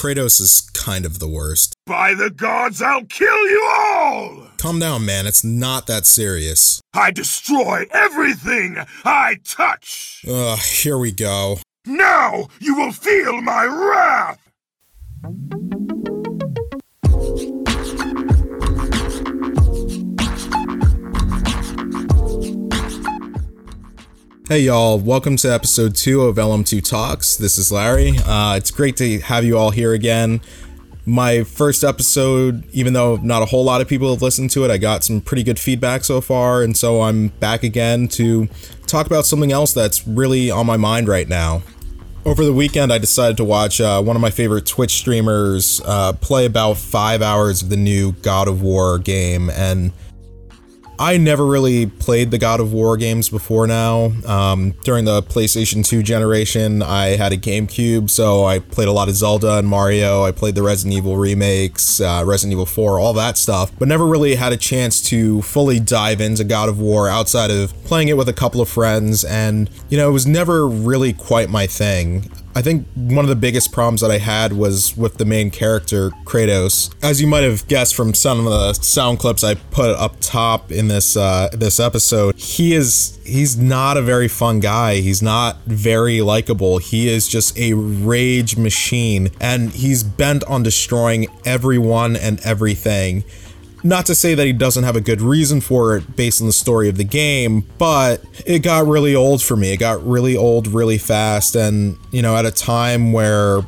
Kratos is kind of the worst. By the gods, I'll kill you all! Calm down, man. It's not that serious. I destroy everything I touch! Ugh, here we go. Now you will feel my wrath! Hey y'all, welcome to episode 2 of LM2 Talks. This is Larry. Uh, it's great to have you all here again. My first episode, even though not a whole lot of people have listened to it, I got some pretty good feedback so far, and so I'm back again to talk about something else that's really on my mind right now. Over the weekend, I decided to watch uh, one of my favorite Twitch streamers uh, play about five hours of the new God of War game, and I never really played the God of War games before now. Um, during the PlayStation 2 generation, I had a GameCube, so I played a lot of Zelda and Mario. I played the Resident Evil remakes, uh, Resident Evil 4, all that stuff, but never really had a chance to fully dive into God of War outside of playing it with a couple of friends, and, you know, it was never really quite my thing. I think one of the biggest problems that I had was with the main character, Kratos. As you might have guessed from some of the sound clips I put up top in this uh, this episode, he is he's not a very fun guy. He's not very likable. He is just a rage machine, and he's bent on destroying everyone and everything. Not to say that he doesn't have a good reason for it based on the story of the game, but it got really old for me. It got really old really fast, and, you know, at a time where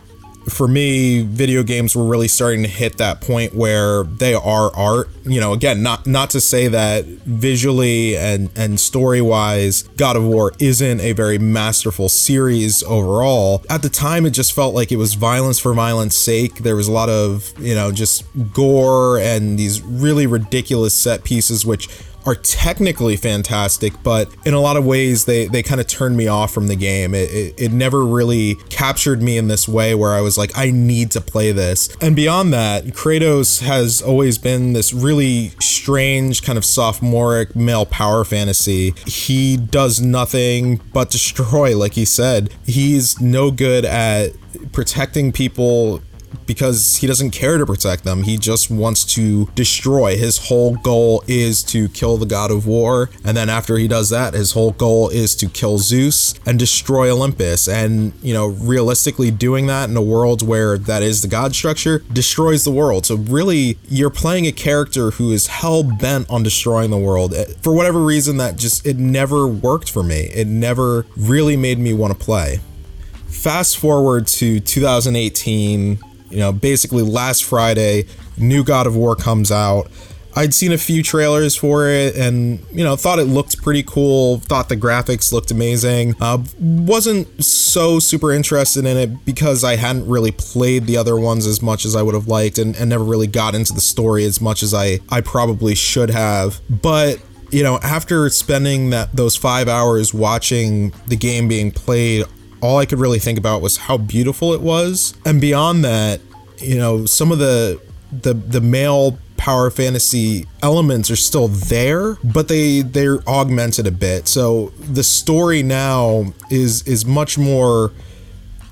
for me, video games were really starting to hit that point where they are art. You know, again, not not to say that visually and and story wise, God of War isn't a very masterful series overall. At the time, it just felt like it was violence for violence sake. There was a lot of you know just gore and these really ridiculous set pieces, which are technically fantastic, but in a lot of ways they they kind of turned me off from the game. It, it, it never really captured me in this way where I was like, I need to play this. And beyond that, Kratos has always been this really strange kind of sophomoric male power fantasy. He does nothing but destroy, like he said. He's no good at protecting people because he doesn't care to protect them. He just wants to destroy. His whole goal is to kill the god of war. And then after he does that, his whole goal is to kill Zeus and destroy Olympus. And, you know, realistically doing that in a world where that is the god structure destroys the world. So really, you're playing a character who is hell bent on destroying the world. Eh, for whatever reason, that just, it never worked for me. It never really made me want to play. Fast forward to 2018 you know, basically last Friday, new God of War comes out. I'd seen a few trailers for it and, you know, thought it looked pretty cool, thought the graphics looked amazing. Uh, wasn't so super interested in it because I hadn't really played the other ones as much as I would have liked and, and never really got into the story as much as I, I probably should have. But you know, after spending that those five hours watching the game being played all I could really think about was how beautiful it was. And beyond that, you know, some of the the the male power fantasy elements are still there, but they they're augmented a bit. So the story now is is much more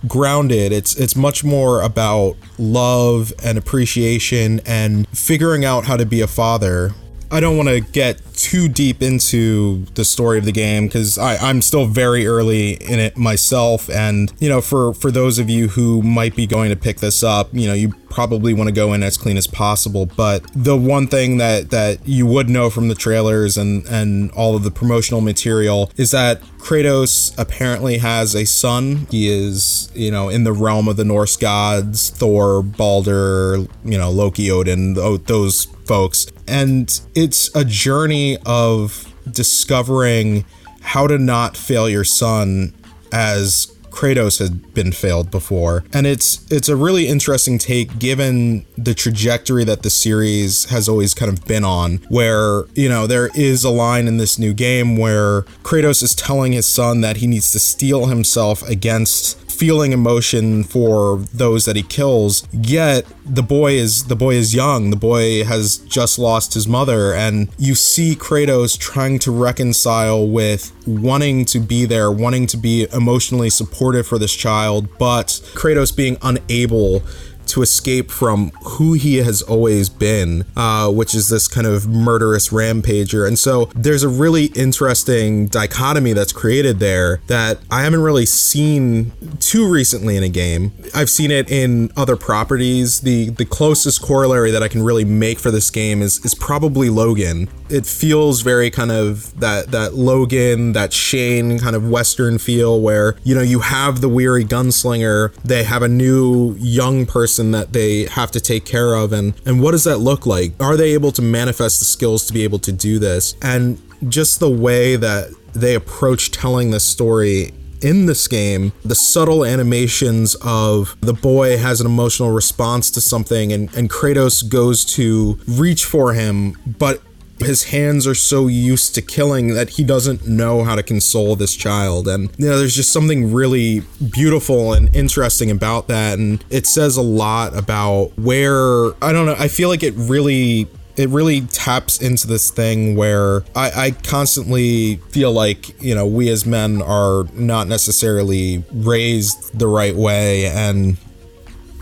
grounded. It's it's much more about love and appreciation and figuring out how to be a father. I don't want to get too deep into the story of the game because I'm still very early in it myself. And, you know, for, for those of you who might be going to pick this up, you know, you probably want to go in as clean as possible. But the one thing that, that you would know from the trailers and, and all of the promotional material is that Kratos apparently has a son. He is, you know, in the realm of the Norse gods, Thor, Balder, you know, Loki, Odin, those folks. And it's a journey of discovering how to not fail your son as Kratos had been failed before. And it's it's a really interesting take given the trajectory that the series has always kind of been on where, you know, there is a line in this new game where Kratos is telling his son that he needs to steel himself against feeling emotion for those that he kills yet the boy is the boy is young. The boy has just lost his mother and you see Kratos trying to reconcile with wanting to be there wanting to be emotionally supportive for this child but Kratos being unable to escape from who he has always been, uh, which is this kind of murderous rampager. And so there's a really interesting dichotomy that's created there that I haven't really seen too recently in a game. I've seen it in other properties. The the closest corollary that I can really make for this game is is probably Logan. It feels very kind of that that Logan, that Shane kind of western feel where, you know, you have the weary gunslinger, they have a new young person that they have to take care of and and what does that look like? Are they able to manifest the skills to be able to do this? And just the way that they approach telling this story in this game, the subtle animations of the boy has an emotional response to something and, and Kratos goes to reach for him, but his hands are so used to killing that he doesn't know how to console this child. And, you know, there's just something really beautiful and interesting about that. And it says a lot about where, I don't know, I feel like it really it really taps into this thing where I, I, constantly feel like you know we as men are not necessarily raised the right way and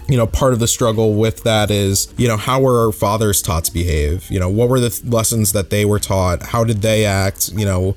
you know part of the struggle with that is you know how were our fathers taught to behave? You know what were the th- lessons that they were taught? How did they act? You know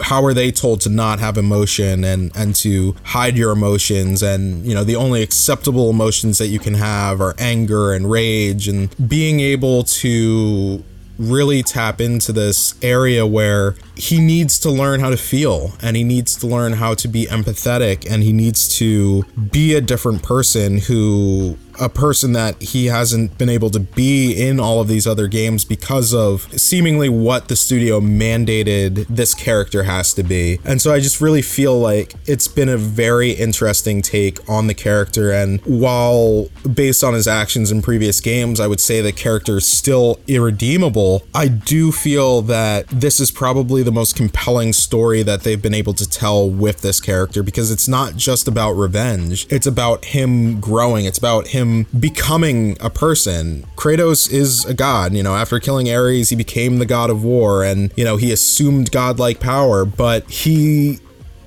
how are they told to not have emotion and and to hide your emotions? And you know the only acceptable emotions that you can have are anger and rage and being able to really tap into this area where he needs to learn how to feel and he needs to learn how to be empathetic and he needs to be a different person who a person that he hasn't been able to be in all of these other games because of seemingly what the studio mandated this character has to be. And so I just really feel like it's been a very interesting take on the character. And while based on his actions in previous games, I would say the character is still irredeemable, I do feel that this is probably the most compelling story that they've been able to tell with this character because it's not just about revenge, it's about him growing, it's about him him becoming a person. Kratos is a god, you know, after killing Ares, he became the god of war and, you know, he assumed godlike power, but he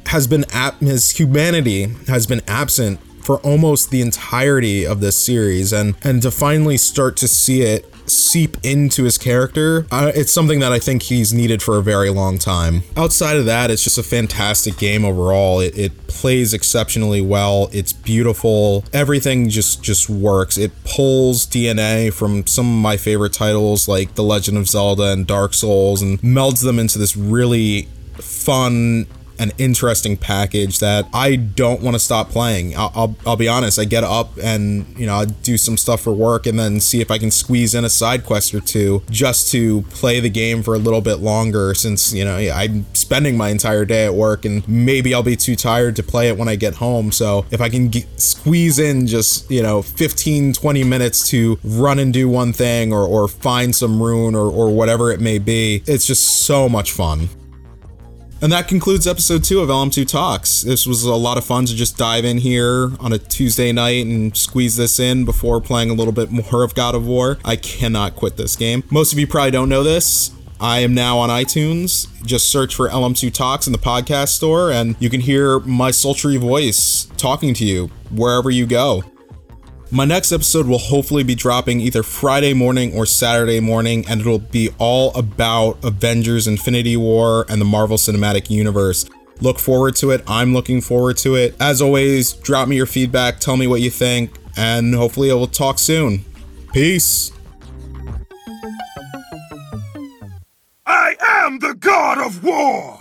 has been at his humanity has been absent for almost the entirety of this series and and to finally start to see it seep into his character, uh, it's something that I think he's needed for a very long time. Outside of that, it's just a fantastic game overall. It, it plays exceptionally well. It's beautiful. Everything just just works. It pulls DNA from some of my favorite titles like The Legend of Zelda and Dark Souls and melds them into this really fun an interesting package that I don't want to stop playing. I'll, I'll, I'll, be honest, I get up and, you know, I do some stuff for work and then see if I can squeeze in a side quest or two just to play the game for a little bit longer since, you know, I'm spending my entire day at work and maybe I'll be too tired to play it when I get home. So if I can get, squeeze in just, you know, 15, 20 minutes to run and do one thing or, or find some rune or, or whatever it may be, it's just so much fun. And that concludes episode two of LM2 Talks. This was a lot of fun to just dive in here on a Tuesday night and squeeze this in before playing a little bit more of God of War. I cannot quit this game. Most of you probably don't know this. I am now on iTunes. Just search for LM2 Talks in the podcast store, and you can hear my sultry voice talking to you wherever you go. My next episode will hopefully be dropping either Friday morning or Saturday morning, and it'll be all about Avengers Infinity War and the Marvel Cinematic Universe. Look forward to it. I'm looking forward to it. As always, drop me your feedback, tell me what you think, and hopefully, I will talk soon. Peace. I am the God of War!